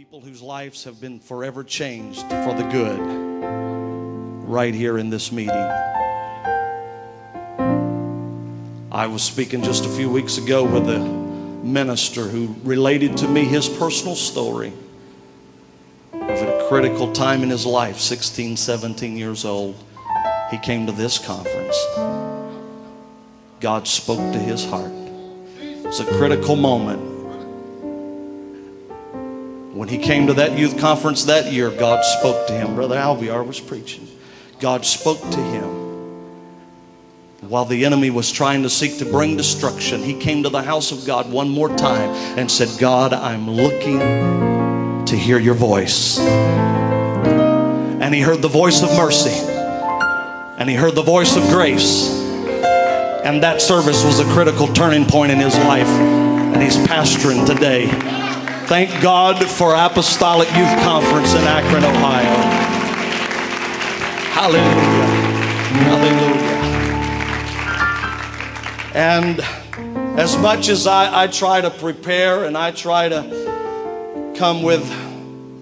people whose lives have been forever changed for the good right here in this meeting. I was speaking just a few weeks ago with a minister who related to me his personal story of a critical time in his life, 16, 17 years old. He came to this conference. God spoke to his heart. It was a critical moment when he came to that youth conference that year, God spoke to him. Brother Alviar was preaching. God spoke to him. While the enemy was trying to seek to bring destruction, he came to the house of God one more time and said, God, I'm looking to hear your voice. And he heard the voice of mercy, and he heard the voice of grace. And that service was a critical turning point in his life. And he's pastoring today. Thank God for Apostolic Youth Conference in Akron, Ohio. Hallelujah. Hallelujah. And as much as I, I try to prepare and I try to come with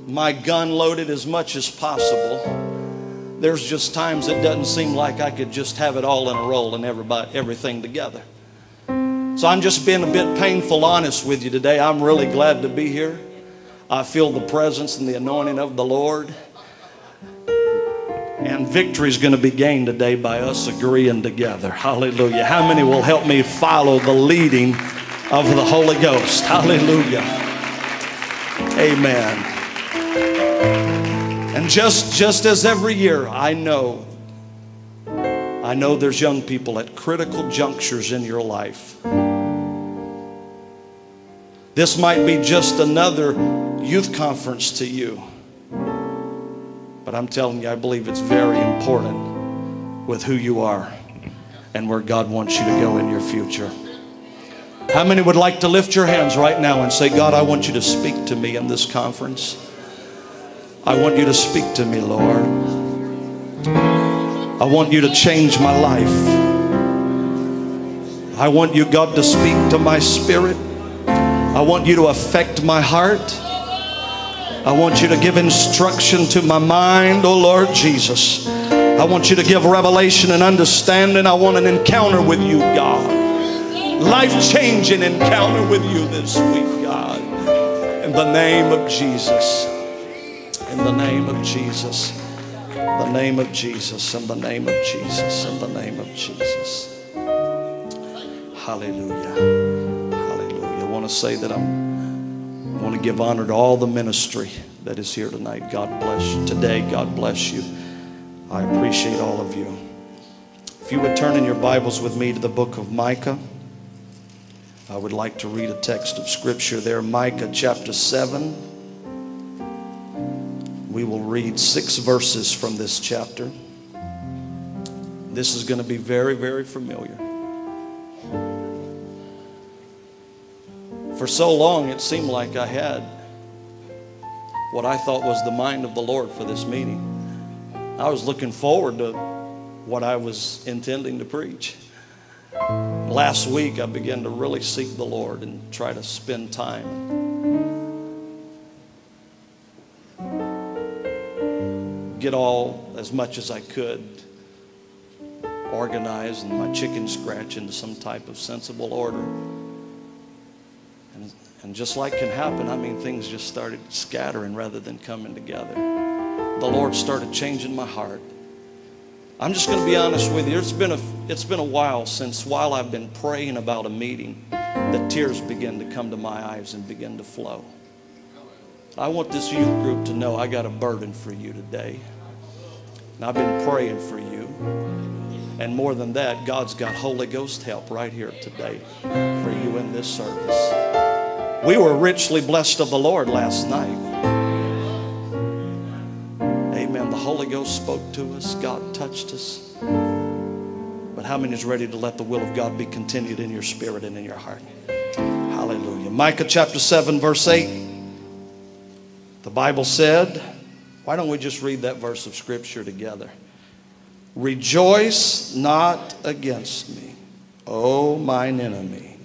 my gun loaded as much as possible, there's just times it doesn't seem like I could just have it all in a roll and everybody, everything together. So I'm just being a bit painful honest with you today. I'm really glad to be here. I feel the presence and the anointing of the Lord. And victory is going to be gained today by us agreeing together. Hallelujah. How many will help me follow the leading of the Holy Ghost? Hallelujah. Amen. And just just as every year I know I know there's young people at critical junctures in your life. This might be just another youth conference to you. But I'm telling you, I believe it's very important with who you are and where God wants you to go in your future. How many would like to lift your hands right now and say, God, I want you to speak to me in this conference? I want you to speak to me, Lord. I want you to change my life. I want you, God, to speak to my spirit. I want you to affect my heart. I want you to give instruction to my mind, oh Lord Jesus. I want you to give revelation and understanding. I want an encounter with you, God. Life changing encounter with you this week, God. In the name of Jesus. In the name of Jesus. In the name of Jesus. In the name of Jesus. In the name of Jesus. Hallelujah to say that I'm, I want to give honor to all the ministry that is here tonight. God bless you. Today, God bless you. I appreciate all of you. If you would turn in your Bibles with me to the book of Micah, I would like to read a text of scripture there, Micah chapter 7. We will read six verses from this chapter. This is going to be very, very familiar. For so long, it seemed like I had what I thought was the mind of the Lord for this meeting. I was looking forward to what I was intending to preach. Last week, I began to really seek the Lord and try to spend time. Get all as much as I could organized and my chicken scratch into some type of sensible order. And just like can happen, I mean, things just started scattering rather than coming together. The Lord started changing my heart. I'm just going to be honest with you. It's been a, it's been a while since, while I've been praying about a meeting, that tears begin to come to my eyes and begin to flow. I want this youth group to know I got a burden for you today. And I've been praying for you. And more than that, God's got Holy Ghost help right here today for you in this service. We were richly blessed of the Lord last night. Amen. The Holy Ghost spoke to us, God touched us. But how many is ready to let the will of God be continued in your spirit and in your heart? Hallelujah. Micah chapter 7, verse 8. The Bible said, why don't we just read that verse of Scripture together? Rejoice not against me, O mine enemy.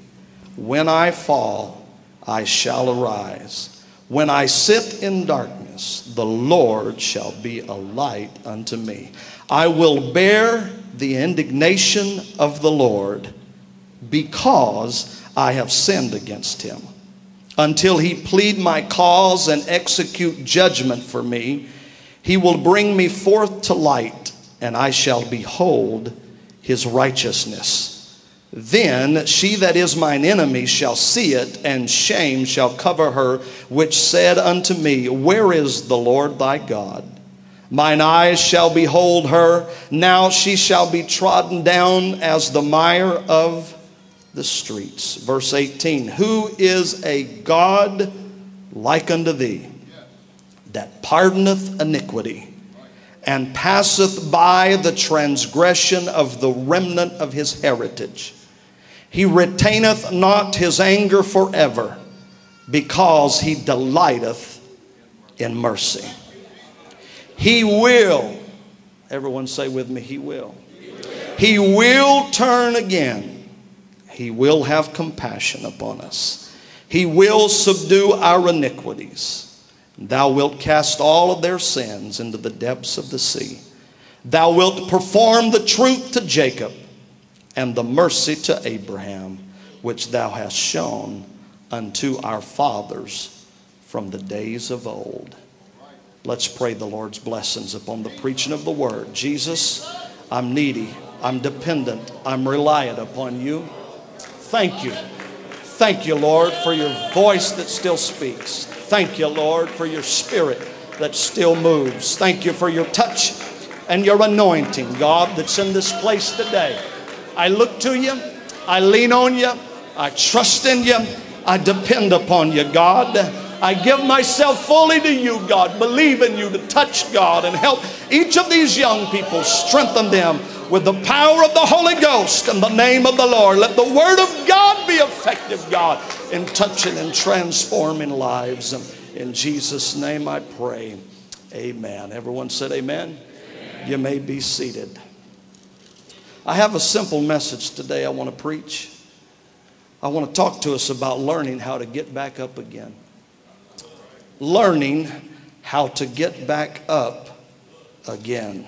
When I fall, I shall arise. When I sit in darkness, the Lord shall be a light unto me. I will bear the indignation of the Lord because I have sinned against him. Until he plead my cause and execute judgment for me, he will bring me forth to light, and I shall behold his righteousness. Then she that is mine enemy shall see it, and shame shall cover her, which said unto me, Where is the Lord thy God? Mine eyes shall behold her. Now she shall be trodden down as the mire of the streets. Verse 18 Who is a God like unto thee, that pardoneth iniquity, and passeth by the transgression of the remnant of his heritage? He retaineth not his anger forever, because he delighteth in mercy. He will, everyone say with me, He will. He will turn again. He will have compassion upon us. He will subdue our iniquities. Thou wilt cast all of their sins into the depths of the sea. Thou wilt perform the truth to Jacob and the mercy to Abraham, which thou hast shown unto our fathers from the days of old. Let's pray the Lord's blessings upon the preaching of the word. Jesus, I'm needy, I'm dependent, I'm reliant upon you. Thank you. Thank you, Lord, for your voice that still speaks. Thank you, Lord, for your spirit that still moves. Thank you for your touch and your anointing, God, that's in this place today. I look to you, I lean on you, I trust in you, I depend upon you, God. I give myself fully to you, God, believe in you to touch God and help each of these young people, strengthen them with the power of the Holy Ghost in the name of the Lord. Let the Word of God be effective, God, in touching and transforming lives. In Jesus' name I pray. Amen. Everyone said amen. amen. You may be seated. I have a simple message today I want to preach. I want to talk to us about learning how to get back up again. Learning how to get back up again.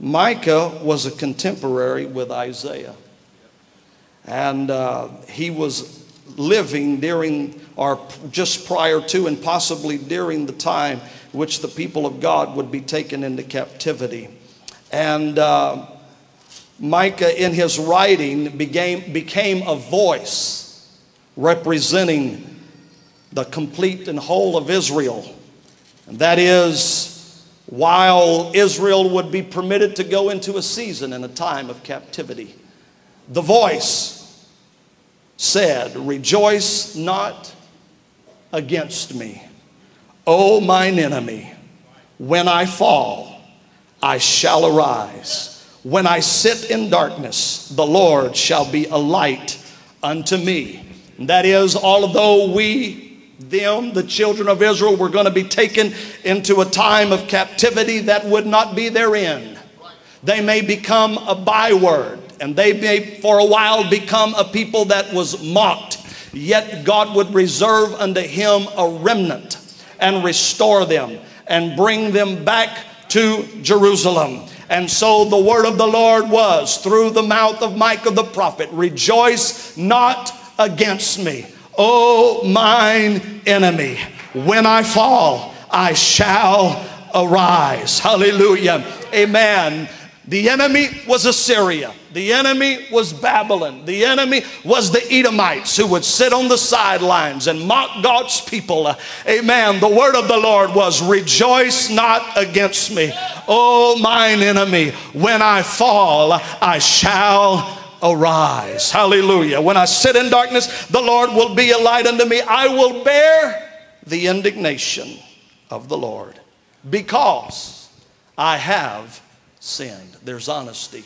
Micah was a contemporary with Isaiah. And uh, he was living during, or just prior to, and possibly during the time which the people of God would be taken into captivity. And uh, Micah, in his writing, became, became a voice representing the complete and whole of Israel. And that is, while Israel would be permitted to go into a season and a time of captivity, the voice said, Rejoice not against me, O mine enemy. When I fall, I shall arise. When I sit in darkness, the Lord shall be a light unto me. And that is, although we, them, the children of Israel, were going to be taken into a time of captivity, that would not be their end. They may become a byword, and they may for a while become a people that was mocked. Yet God would reserve unto him a remnant and restore them and bring them back to Jerusalem. And so the word of the Lord was through the mouth of Micah the prophet Rejoice not against me, O mine enemy. When I fall, I shall arise. Hallelujah. Amen. The enemy was Assyria. The enemy was Babylon. The enemy was the Edomites who would sit on the sidelines and mock God's people. Amen. The word of the Lord was, Rejoice not against me, O mine enemy. When I fall, I shall arise. Hallelujah. When I sit in darkness, the Lord will be a light unto me. I will bear the indignation of the Lord because I have sinned. There's honesty,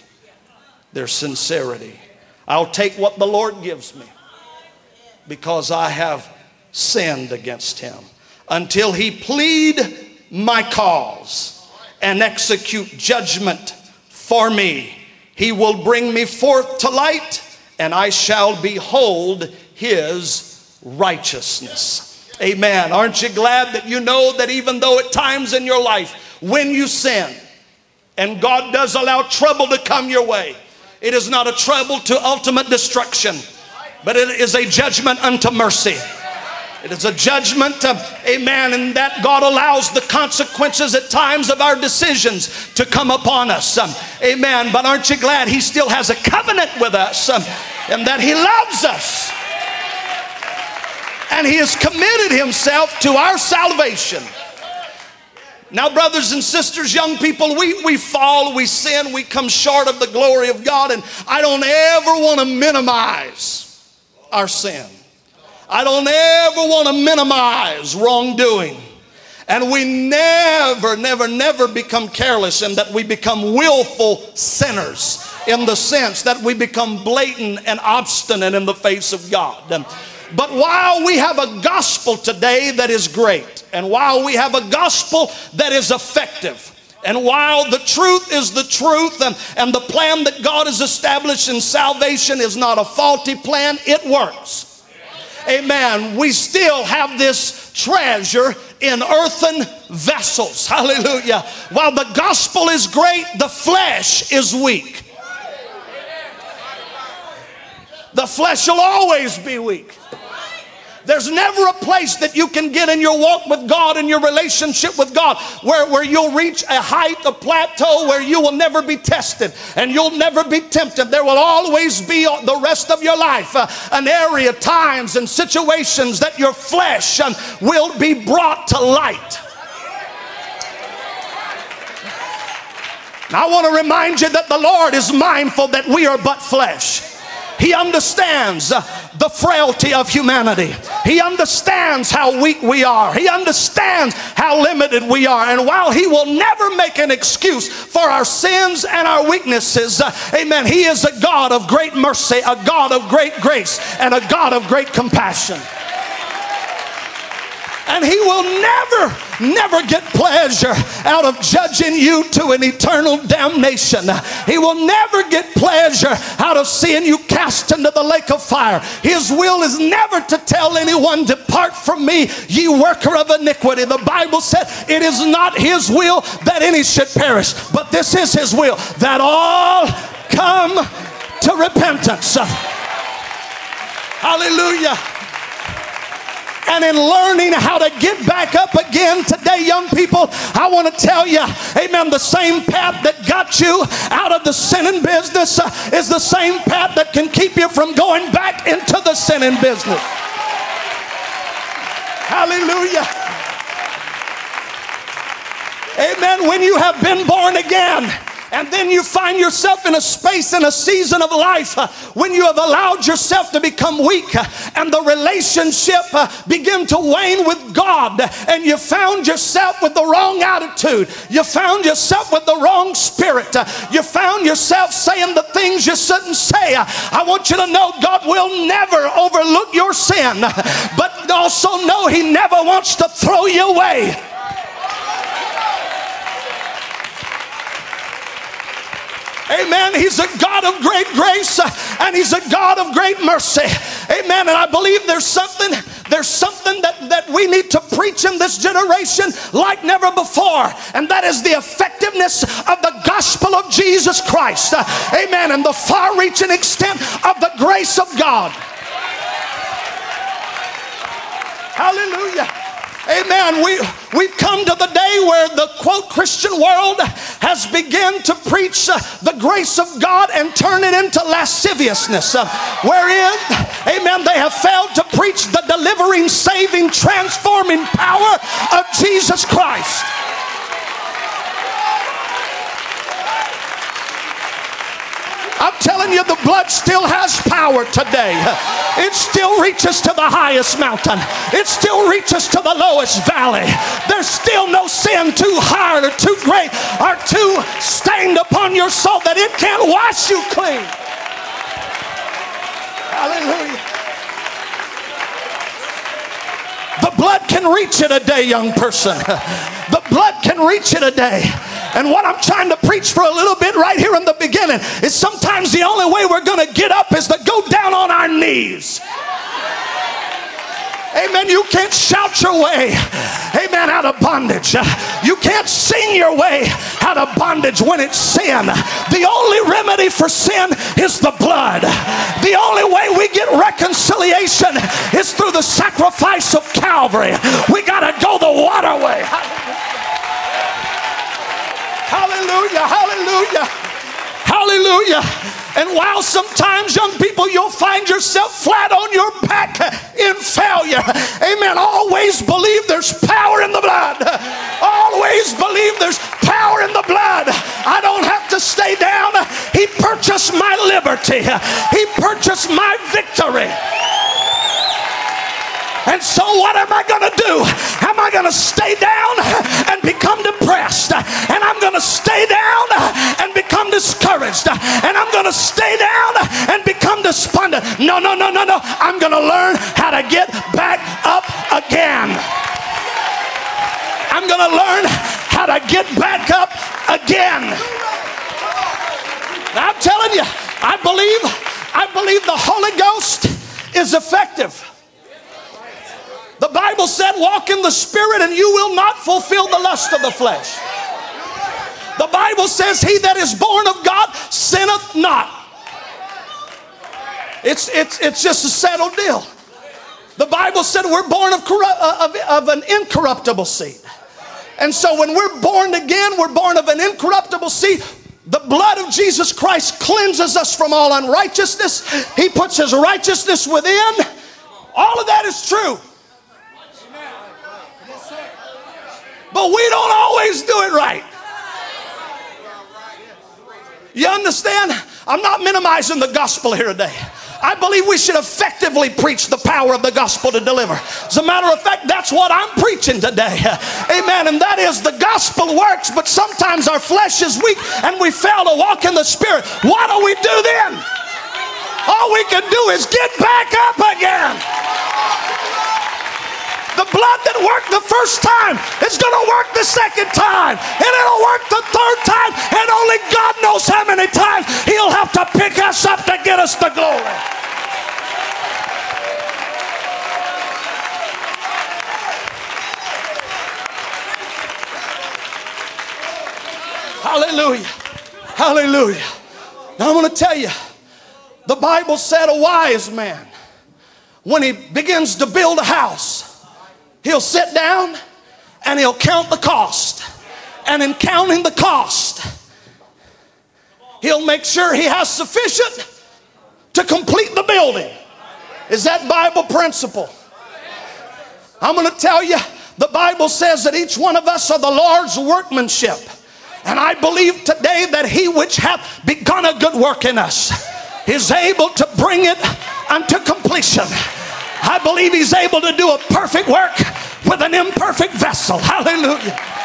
there's sincerity. I'll take what the Lord gives me because I have sinned against him until he plead my cause and execute judgment for me. He will bring me forth to light and I shall behold his righteousness. Amen. Aren't you glad that you know that even though at times in your life when you sin and God does allow trouble to come your way, it is not a trouble to ultimate destruction, but it is a judgment unto mercy. It is a judgment, uh, amen, and that God allows the consequences at times of our decisions to come upon us. Um, amen. But aren't you glad He still has a covenant with us um, and that He loves us? And He has committed Himself to our salvation. Now, brothers and sisters, young people, we, we fall, we sin, we come short of the glory of God, and I don't ever want to minimize our sin. I don't ever want to minimize wrongdoing. And we never, never, never become careless in that we become willful sinners in the sense that we become blatant and obstinate in the face of God. But while we have a gospel today that is great, and while we have a gospel that is effective, and while the truth is the truth and, and the plan that God has established in salvation is not a faulty plan, it works amen, we still have this treasure in earthen vessels. Hallelujah. While the gospel is great, the flesh is weak. The flesh will always be weak. There's never a place that you can get in your walk with God and your relationship with God where, where you'll reach a height, a plateau where you will never be tested and you'll never be tempted. There will always be the rest of your life uh, an area, times, and situations that your flesh um, will be brought to light. I want to remind you that the Lord is mindful that we are but flesh. He understands the frailty of humanity. He understands how weak we are. He understands how limited we are. And while He will never make an excuse for our sins and our weaknesses, uh, amen, He is a God of great mercy, a God of great grace, and a God of great compassion and he will never, never get pleasure out of judging you to an eternal damnation. He will never get pleasure out of seeing you cast into the lake of fire. His will is never to tell anyone, Depart from me, ye worker of iniquity. The Bible said it is not his will that any should perish, but this is his will that all come to repentance. Hallelujah and in learning how to get back up again today, young people, I want to tell you, amen, the same path that got you out of the sinning business uh, is the same path that can keep you from going back into the sinning business. Hallelujah. Amen. When you have been born again, and then you find yourself in a space in a season of life uh, when you have allowed yourself to become weak uh, and the relationship uh, begin to wane with God and you found yourself with the wrong attitude. You found yourself with the wrong spirit. You found yourself saying the things you shouldn't say. I want you to know God will never overlook your sin but also know he never wants to throw you away Amen. He's a God of great grace uh, and He's a God of great mercy. Amen. And I believe there's something, there's something that, that we need to preach in this generation like never before. And that is the effectiveness of the gospel of Jesus Christ. Uh, amen. And the far reaching extent of the grace of God. Hallelujah. Amen. We, we've come to the day where the quote Christian world has begun to preach uh, the grace of God and turn it into lasciviousness. Uh, wherein, amen, they have failed to preach the delivering, saving, transforming power of Jesus Christ. I'm telling you, the blood still has power today. It still reaches to the highest mountain, it still reaches to the lowest valley. There's still no sin too hard or too great or too stained upon your soul that it can't wash you clean. Hallelujah. The blood can reach it a day, young person. The blood can reach it a day. And what I'm trying to preach for a little bit right here in the beginning is sometimes the only way we're going to get up is to go down on our knees. Amen. You can't shout your way, amen, out of bondage. You can't sing your way out of bondage when it's sin. The only remedy for sin is the blood. The only way we get reconciliation is through the sacrifice of Calvary. We got to go the waterway. Hallelujah, hallelujah, hallelujah. And while sometimes, young people, you'll find yourself flat on your back in failure, amen. Always believe there's power in the blood. Always believe there's power in the blood. I don't have to stay down. He purchased my liberty, He purchased my victory. And so, what am I going to do? Am I going to stay down and become depressed? And I'm going to stay down and become discouraged? And I'm going to stay down and become despondent? No, no, no, no, no. I'm going to learn how to get back up again. I'm going to learn how to get back up again. I'm telling you, I believe, I believe the Holy Ghost is effective. The Bible said, Walk in the Spirit, and you will not fulfill the lust of the flesh. The Bible says, He that is born of God sinneth not. It's, it's, it's just a settled deal. The Bible said we're born of, uh, of, of an incorruptible seed. And so when we're born again, we're born of an incorruptible seed. The blood of Jesus Christ cleanses us from all unrighteousness. He puts His righteousness within. All of that is true. But we don't always do it right. You understand? I'm not minimizing the gospel here today. I believe we should effectively preach the power of the gospel to deliver. As a matter of fact, that's what I'm preaching today. Amen. And that is the gospel works, but sometimes our flesh is weak and we fail to walk in the spirit. What do we do then? All we can do is get back up again. The blood that worked the first time is going to work the second time. And it'll work the third time. And only God knows how many times He'll have to pick us up to get us the glory. Hallelujah. Hallelujah. Now I'm going to tell you the Bible said a wise man, when he begins to build a house, He'll sit down and he'll count the cost. And in counting the cost, he'll make sure he has sufficient to complete the building. Is that Bible principle? I'm going to tell you, the Bible says that each one of us are the Lord's workmanship. And I believe today that he which hath begun a good work in us is able to bring it unto completion. I believe he's able to do a perfect work with an imperfect vessel. Hallelujah.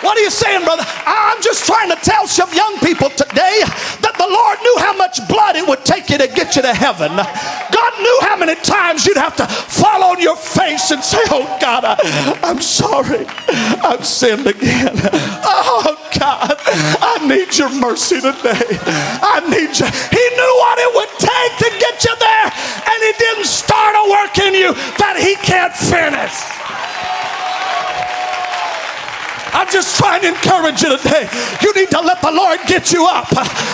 What are you saying, brother? I'm just trying to tell some young people today that the Lord knew how much blood it would take you to get you to heaven. God knew how many times you'd have to fall on your face and say, Oh God, I, am sorry. I've sinned again. Oh God, I need your mercy today. I need you. He knew what it would take to get you there, and He didn't start a work in you that He can't finish. I'm just trying to encourage you today. You need to let the Lord get you up.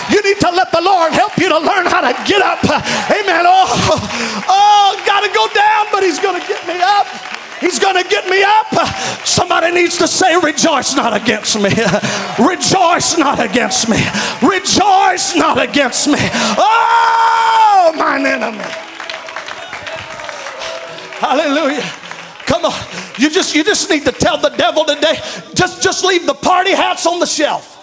You need to let the Lord help you to learn how to get up. Amen. Oh, oh, got to go down, but He's to get me up. He's going to get me up. Somebody needs to say, Rejoice not against me. Rejoice not against me. Rejoice not against me. Oh, mine enemy. Hallelujah. Come on. You just you just need to tell the devil today, just just leave the party hats on the shelf.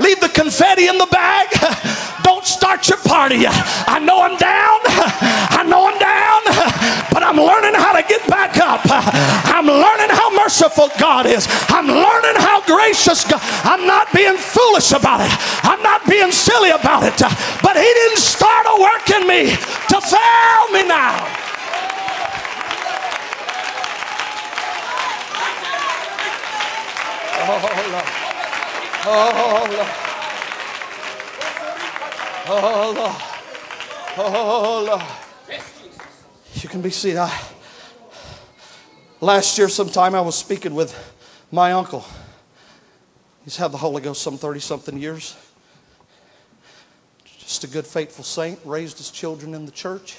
Leave the confetti in the bag. Don't start your party. I know I'm down. I know I'm down, but I'm learning how to get back up. I'm learning how merciful God is. I'm learning how gracious God. I'm not being foolish about it. I'm not being silly about it. But He didn't start a work in me to fail me now. Oh, Lord. Oh, Lord. Oh, Lord. Oh, Lord. You can be seated. I, last year, sometime, I was speaking with my uncle. He's had the Holy Ghost some 30 something years. Just a good, faithful saint, raised his children in the church,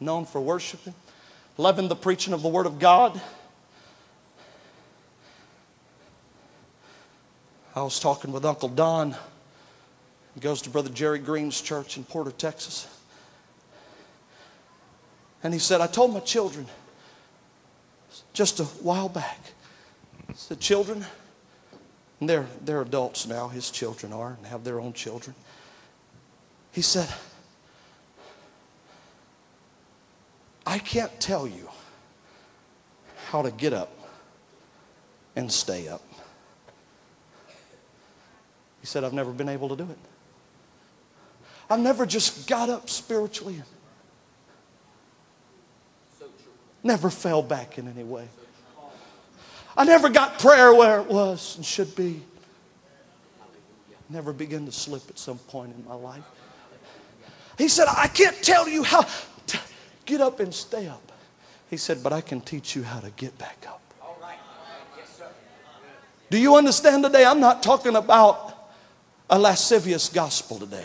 known for worshiping, loving the preaching of the Word of God. I was talking with Uncle Don. He goes to Brother Jerry Green's church in Porter, Texas. And he said, I told my children just a while back, I said, Children, and they're, they're adults now, his children are, and have their own children. He said, I can't tell you how to get up and stay up. He said, I've never been able to do it. I've never just got up spiritually and never fell back in any way. I never got prayer where it was and should be. Never began to slip at some point in my life. He said, I can't tell you how to get up and stay up. He said, but I can teach you how to get back up. Do you understand today? I'm not talking about a lascivious gospel today.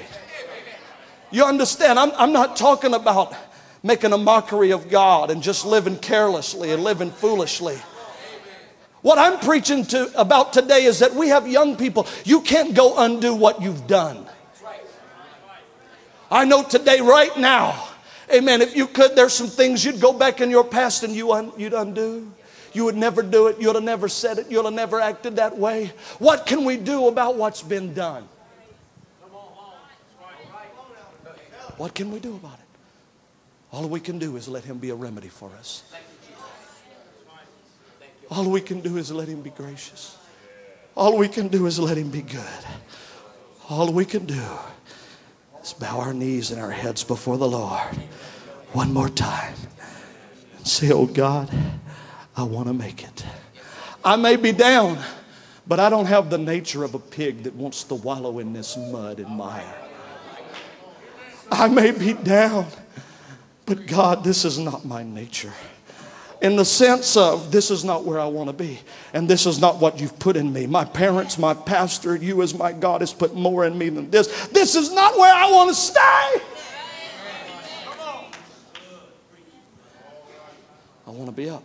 You understand? I'm, I'm not talking about making a mockery of God and just living carelessly and living foolishly. What I'm preaching to about today is that we have young people. You can't go undo what you've done. I know today, right now, amen, if you could, there's some things you'd go back in your past and you un, you'd undo. You would never do it. You'd have never said it. You'd have never acted that way. What can we do about what's been done? What can we do about it? All we can do is let Him be a remedy for us. All we can do is let Him be gracious. All we can do is let Him be good. All we can do is bow our knees and our heads before the Lord one more time and say, Oh God, I want to make it. I may be down, but I don't have the nature of a pig that wants to wallow in this mud and mire. I may be down, but God, this is not my nature. In the sense of, this is not where I want to be, and this is not what you've put in me. My parents, my pastor, you as my God has put more in me than this. This is not where I want to stay. I want to be up.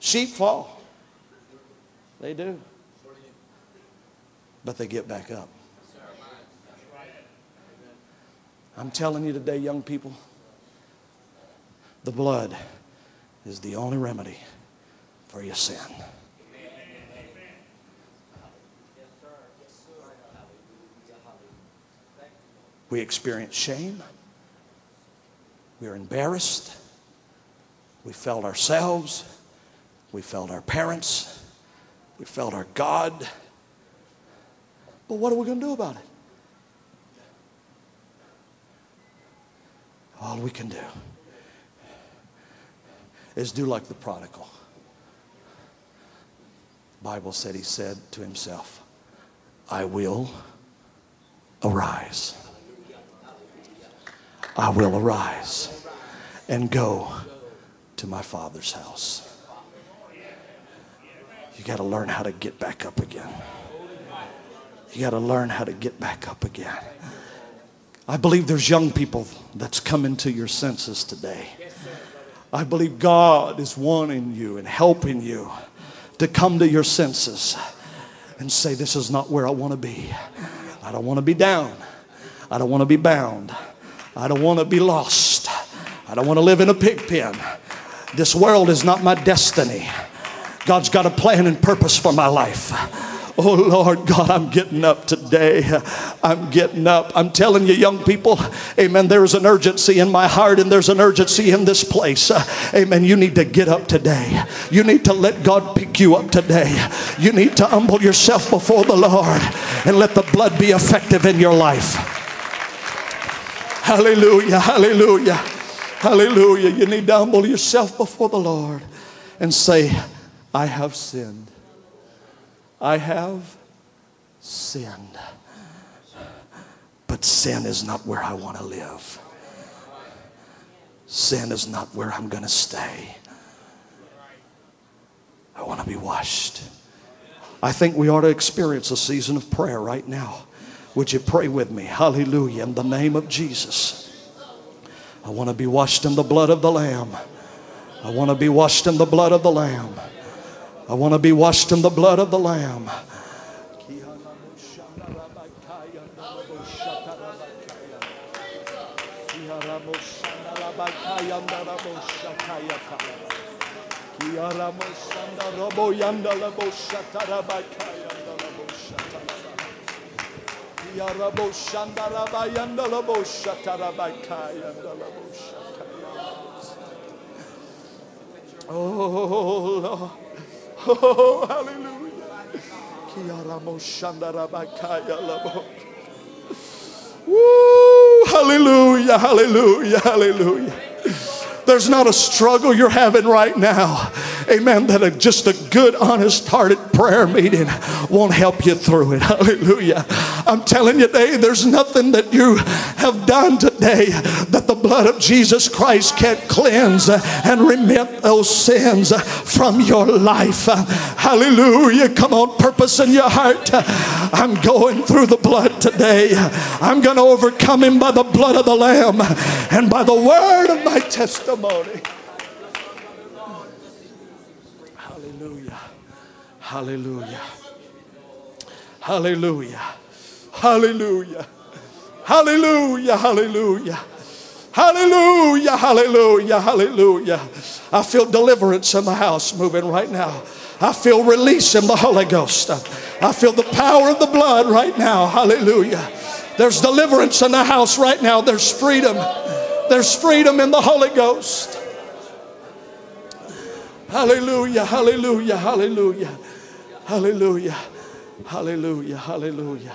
Sheep fall. They do. But they get back up. I'm telling you today, young people, the blood is the only remedy for your sin. We experience shame. We're embarrassed. We felt ourselves. We felt our parents. We felt our God. But what are we going to do about it? All we can do is do like the prodigal. The Bible said he said to himself, I will arise. I will arise and go to my father's house. You got to learn how to get back up again. You got to learn how to get back up again. I believe there's young people that's coming to your senses today. I believe God is wanting you and helping you to come to your senses and say, This is not where I want to be. I don't want to be down. I don't want to be bound. I don't want to be lost. I don't want to live in a pig pen. This world is not my destiny. God's got a plan and purpose for my life. Oh Lord God, I'm getting up today. I'm getting up. I'm telling you, young people, amen. There's an urgency in my heart and there's an urgency in this place. Amen. You need to get up today. You need to let God pick you up today. You need to humble yourself before the Lord and let the blood be effective in your life. Hallelujah. Hallelujah. Hallelujah. You need to humble yourself before the Lord and say, I have sinned. I have sinned. But sin is not where I want to live. sin is not where I'm going to stay. I want to be washed. I think we ought to experience a season of prayer right now. Would you pray with me? Hallelujah. In the name of Jesus. I want to be washed in the blood of the Lamb. I want to be washed in the blood of the Lamb. I want to be washed in the blood of the Lamb. Oh, Lord. Oh, hallelujah. Woo, hallelujah, hallelujah, hallelujah. There's not a struggle you're having right now. Amen. That a, just a good, honest hearted prayer meeting won't help you through it. Hallelujah. I'm telling you today, there's nothing that you have done today that the blood of Jesus Christ can't cleanse and remit those sins from your life. Hallelujah. Come on, purpose in your heart. I'm going through the blood today. I'm going to overcome him by the blood of the Lamb and by the word of my testimony. Hallelujah. Hallelujah. Hallelujah. Hallelujah. Hallelujah. Hallelujah. Hallelujah. Hallelujah. Hallelujah. I feel deliverance in the house moving right now. I feel release in the Holy Ghost. I feel the power of the blood right now. Hallelujah. There's deliverance in the house right now. There's freedom. There's freedom in the Holy Ghost. Hallelujah, hallelujah, hallelujah, hallelujah, hallelujah, hallelujah,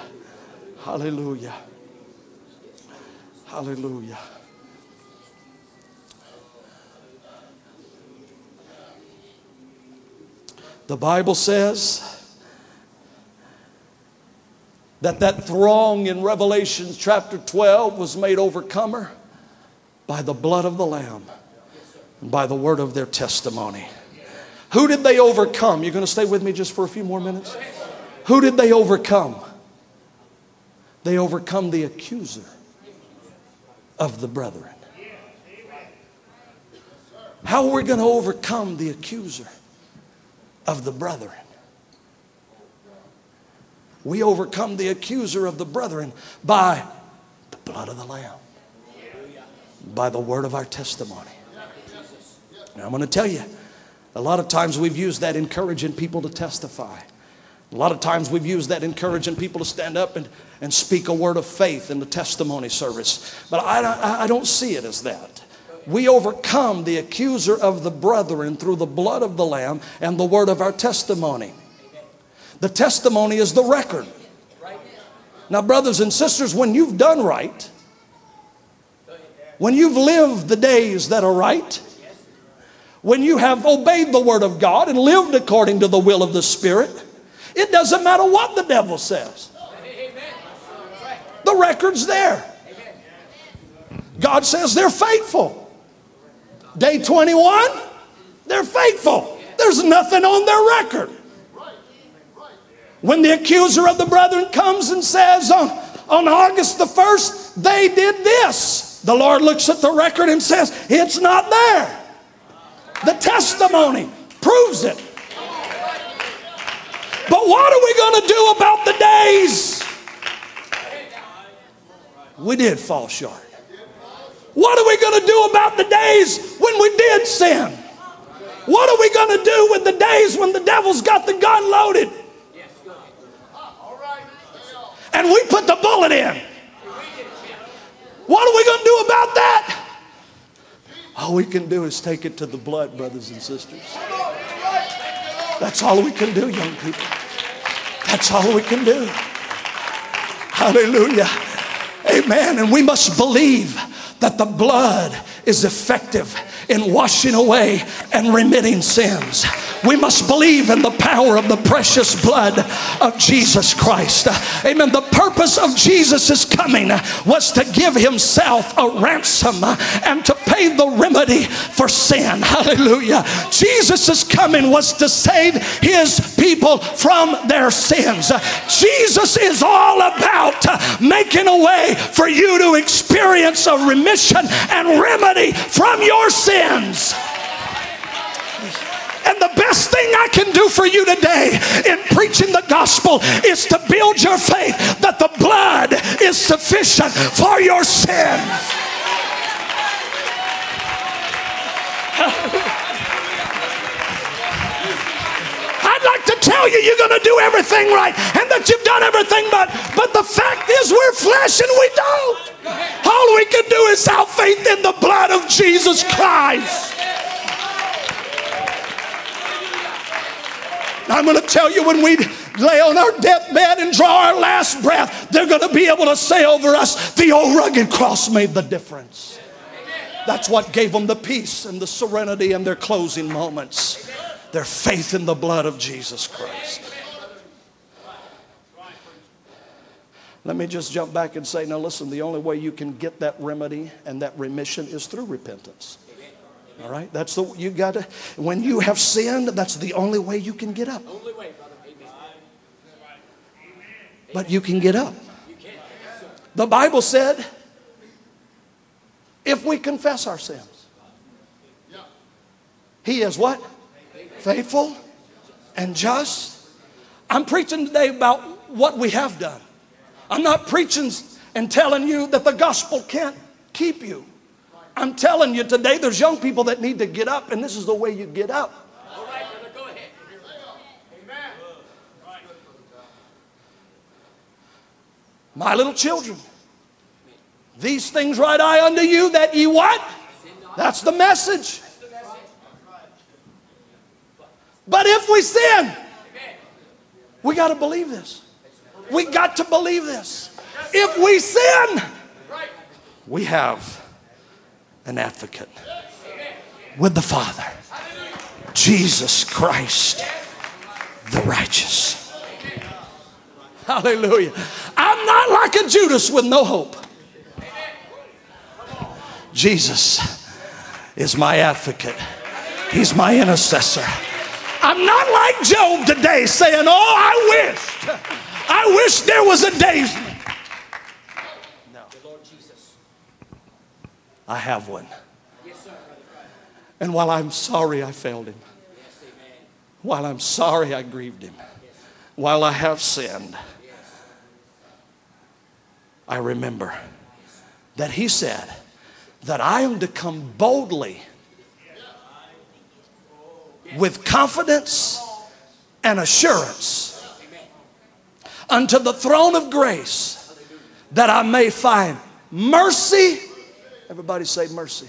hallelujah, hallelujah. The Bible says that that throng in Revelation chapter 12 was made overcomer by the blood of the Lamb and by the word of their testimony. Who did they overcome? You're going to stay with me just for a few more minutes? Who did they overcome? They overcome the accuser of the brethren. How are we going to overcome the accuser of the brethren? We overcome the accuser of the brethren by the blood of the Lamb, by the word of our testimony. Now, I'm going to tell you, a lot of times we've used that encouraging people to testify. A lot of times we've used that encouraging people to stand up and, and speak a word of faith in the testimony service. But I, I don't see it as that. We overcome the accuser of the brethren through the blood of the Lamb and the word of our testimony. The testimony is the record. Now, brothers and sisters, when you've done right, when you've lived the days that are right, when you have obeyed the word of God and lived according to the will of the Spirit, it doesn't matter what the devil says. The record's there. God says they're faithful. Day 21, they're faithful. There's nothing on their record. When the accuser of the brethren comes and says on, on August the 1st, they did this, the Lord looks at the record and says, It's not there. The testimony proves it. But what are we going to do about the days? We did fall short. What are we going to do about the days when we did sin? What are we going to do with the days when the devil's got the gun loaded? And we put the bullet in. What are we going to do about that? All we can do is take it to the blood, brothers and sisters. That's all we can do, young people. That's all we can do. Hallelujah. Amen. And we must believe that the blood is effective in washing away and remitting sins. We must believe in the power of the precious blood of Jesus Christ. Amen. The purpose of Jesus' coming was to give himself a ransom and to pay the remedy for sin. Hallelujah. Jesus' coming was to save his people from their sins. Jesus is all about making a way for you to experience a remission and remedy from your sins. And the best thing I can do for you today in preaching the gospel is to build your faith that the blood is sufficient for your sins. I'd like to tell you you're going to do everything right and that you've done everything but but the fact is we're flesh and we don't. All we can do is have faith in the blood of Jesus Christ. I'm going to tell you when we lay on our deathbed and draw our last breath, they're going to be able to say over us, the old rugged cross made the difference. That's what gave them the peace and the serenity in their closing moments. Their faith in the blood of Jesus Christ. Let me just jump back and say, now listen, the only way you can get that remedy and that remission is through repentance. All right? That's the you got to when you have sinned, that's the only way you can get up. But you can get up. The Bible said if we confess our sins, He is what? Faithful and just. I'm preaching today about what we have done. I'm not preaching and telling you that the gospel can't keep you. I'm telling you today, there's young people that need to get up, and this is the way you get up. All right, go ahead. My little children, these things write I unto you that ye what? That's the message. But if we sin, we got to believe this. We got to believe this. If we sin, we have an advocate with the Father, Jesus Christ, the righteous. Hallelujah. I'm not like a Judas with no hope. Jesus is my advocate, He's my intercessor. I'm not like Job today saying, Oh, I wished, I wish there was a daysman. No. I have one. And while I'm sorry I failed him, while I'm sorry I grieved him, while I have sinned, I remember that he said that I am to come boldly with confidence and assurance unto the throne of grace that I may find mercy. Everybody say mercy.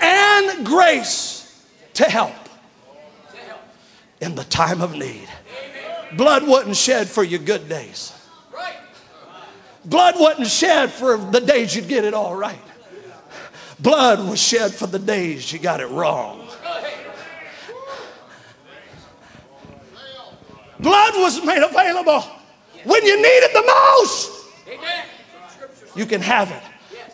And grace to help in the time of need. Blood wasn't shed for your good days. Blood wasn't shed for the days you'd get it all right. Blood was shed for the days you got it wrong. Blood was made available when you need it the most. You can have it.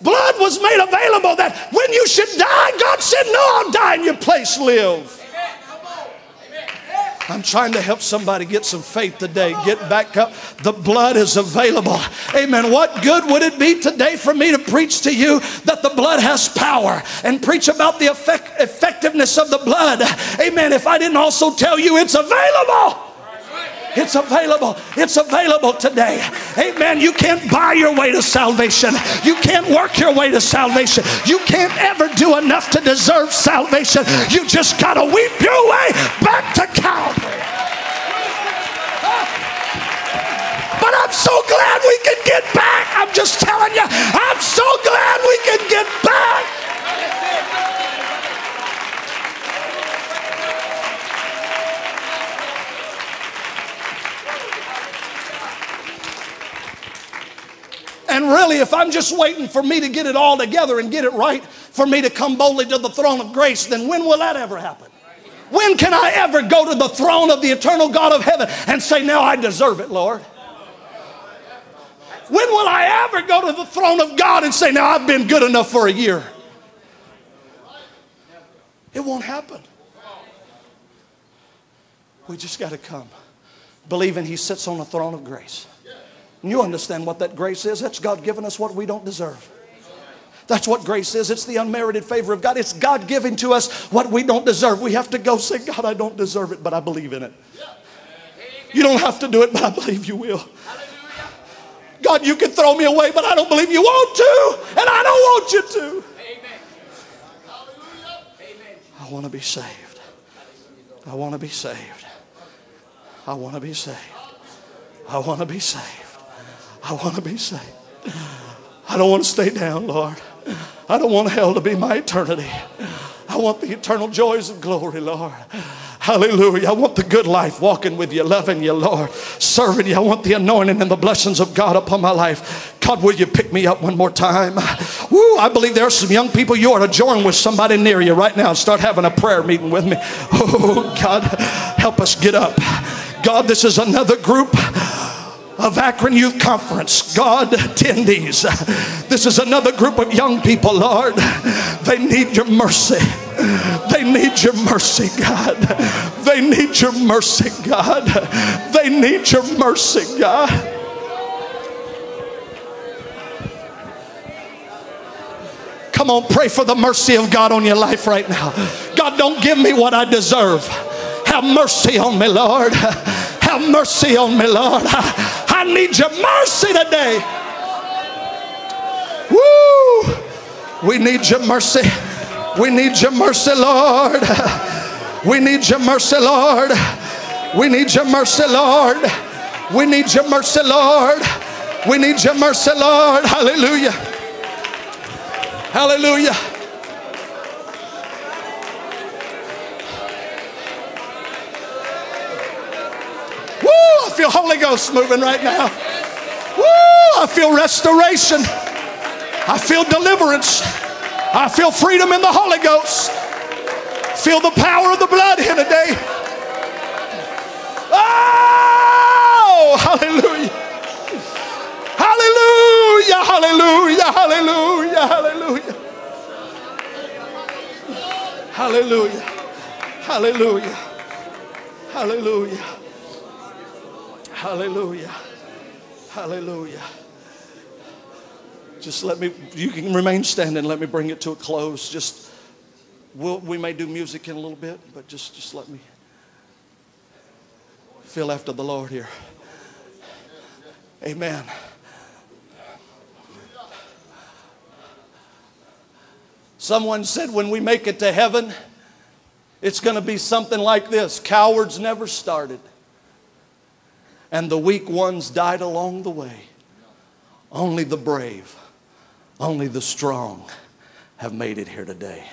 Blood was made available that when you should die, God said, No, I'll die in your place, live. I'm trying to help somebody get some faith today. Get back up. The blood is available. Amen. What good would it be today for me to preach to you that the blood has power and preach about the effect, effectiveness of the blood? Amen. If I didn't also tell you it's available. It's available. It's available today. Amen. You can't buy your way to salvation. You can't work your way to salvation. You can't ever do enough to deserve salvation. You just got to weep your way back to Calvary. But I'm so glad we can get back. I'm just telling you, I'm so glad we can get back. And really, if I'm just waiting for me to get it all together and get it right, for me to come boldly to the throne of grace, then when will that ever happen? When can I ever go to the throne of the eternal God of heaven and say, Now I deserve it, Lord? When will I ever go to the throne of God and say, Now I've been good enough for a year? It won't happen. We just got to come believing He sits on the throne of grace. You understand what that grace is? That's God giving us what we don't deserve. That's what grace is. It's the unmerited favor of God. It's God giving to us what we don't deserve. We have to go say, God, I don't deserve it, but I believe in it. You don't have to do it, but I believe you will. God, you can throw me away, but I don't believe you want to, and I don't want you to. I want to be saved. I want to be saved. I want to be saved. I want to be saved. I want to be saved. I don't want to stay down, Lord. I don't want hell to be my eternity. I want the eternal joys of glory, Lord. Hallelujah. I want the good life walking with you, loving you, Lord, serving you. I want the anointing and the blessings of God upon my life. God, will you pick me up one more time? Woo, I believe there are some young people you ought to join with somebody near you right now and start having a prayer meeting with me. Oh, God, help us get up. God, this is another group of Akron Youth Conference, God attendees. This is another group of young people, Lord. They need your mercy. They need your mercy, God. They need your mercy, God. They need your mercy, God. Come on, pray for the mercy of God on your life right now. God, don't give me what I deserve. Have mercy on me, Lord. Have mercy on me, Lord. Need your mercy today. Woo! We need your mercy. We need your mercy, Lord. We need your mercy, Lord. We need your mercy, Lord. We need your mercy, Lord. We need your mercy, Lord. Hallelujah. Hallelujah. Woo! I feel Holy Ghost moving right now. Woo! I feel restoration. I feel deliverance. I feel freedom in the Holy Ghost. Feel the power of the blood here today. Oh, hallelujah. Hallelujah, hallelujah, hallelujah, hallelujah. Hallelujah. Hallelujah. Hallelujah. Hallelujah. Hallelujah. Just let me, you can remain standing. Let me bring it to a close. Just, we'll, we may do music in a little bit, but just, just let me feel after the Lord here. Amen. Someone said when we make it to heaven, it's going to be something like this cowards never started, and the weak ones died along the way. Only the brave, only the strong have made it here today.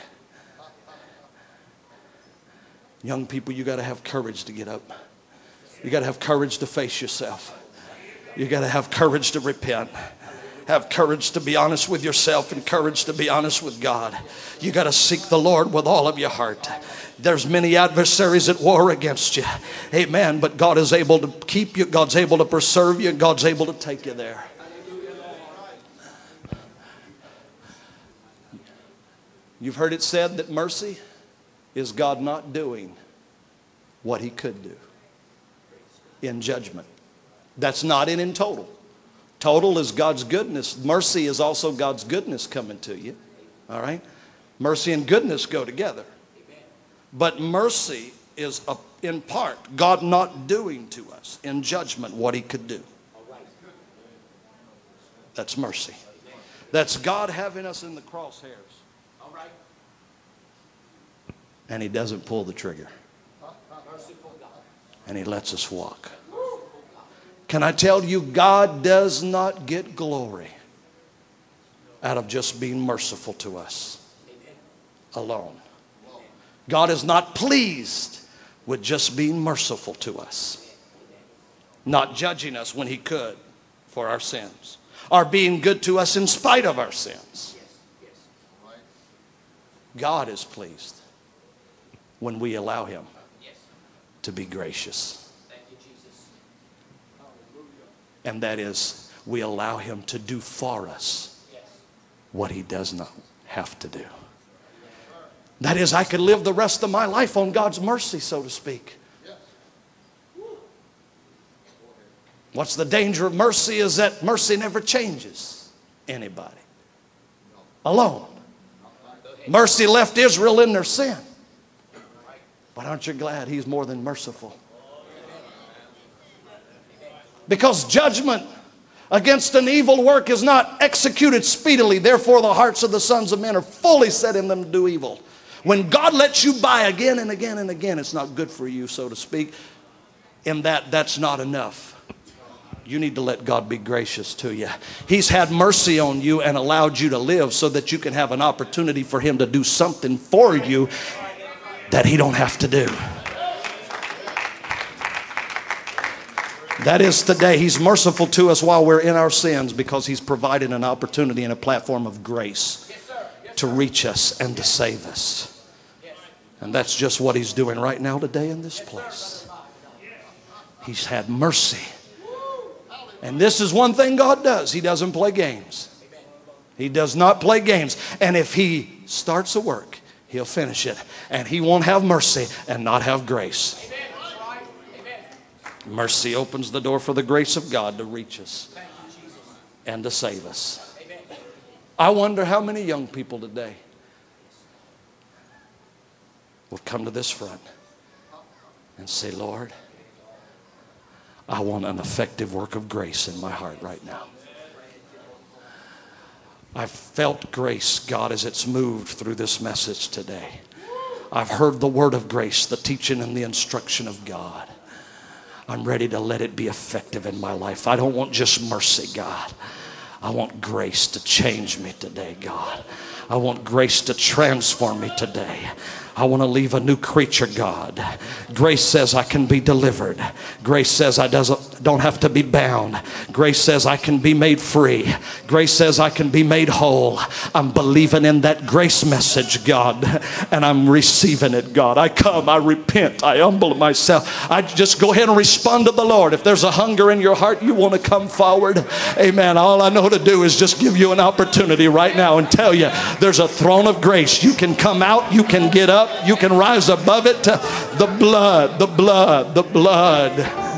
Young people, you got to have courage to get up. You got to have courage to face yourself. You got to have courage to repent. Have courage to be honest with yourself and courage to be honest with God. You got to seek the Lord with all of your heart. There's many adversaries at war against you. Amen. But God is able to keep you, God's able to preserve you, God's able to take you there. You've heard it said that mercy is God not doing what he could do in judgment. That's not in in total. Total is God's goodness. Mercy is also God's goodness coming to you. All right? Mercy and goodness go together. But mercy is a, in part God not doing to us in judgment what he could do. That's mercy. That's God having us in the crosshairs. And he doesn't pull the trigger. And he lets us walk. Can I tell you, God does not get glory out of just being merciful to us alone. God is not pleased with just being merciful to us, not judging us when He could for our sins, or being good to us in spite of our sins. God is pleased when we allow Him to be gracious. And that is, we allow Him to do for us what He does not have to do. That is, I could live the rest of my life on God's mercy, so to speak. What's the danger of mercy is that mercy never changes anybody alone. Mercy left Israel in their sin. But aren't you glad He's more than merciful? Because judgment against an evil work is not executed speedily. Therefore, the hearts of the sons of men are fully set in them to do evil. When God lets you by again and again and again, it's not good for you, so to speak. In that, that's not enough. You need to let God be gracious to you. He's had mercy on you and allowed you to live so that you can have an opportunity for Him to do something for you that He don't have to do. That is today. He's merciful to us while we're in our sins because He's provided an opportunity and a platform of grace to reach us and to save us. And that's just what He's doing right now today in this place. He's had mercy and this is one thing God does He doesn't play games. He does not play games. And if He starts a work, He'll finish it. And He won't have mercy and not have grace. Mercy opens the door for the grace of God to reach us and to save us. I wonder how many young people today will come to this front and say, Lord, I want an effective work of grace in my heart right now. I've felt grace, God, as it's moved through this message today. I've heard the word of grace, the teaching and the instruction of God. I'm ready to let it be effective in my life. I don't want just mercy, God. I want grace to change me today, God. I want grace to transform me today. I want to leave a new creature, God. Grace says I can be delivered. Grace says I doesn't, don't have to be bound. Grace says I can be made free. Grace says I can be made whole. I'm believing in that grace message, God, and I'm receiving it, God. I come, I repent, I humble myself. I just go ahead and respond to the Lord. If there's a hunger in your heart, you want to come forward, amen. All I know to do is just give you an opportunity right now and tell you there's a throne of grace. You can come out, you can get up, you can rise above it. The blood, the blood, the blood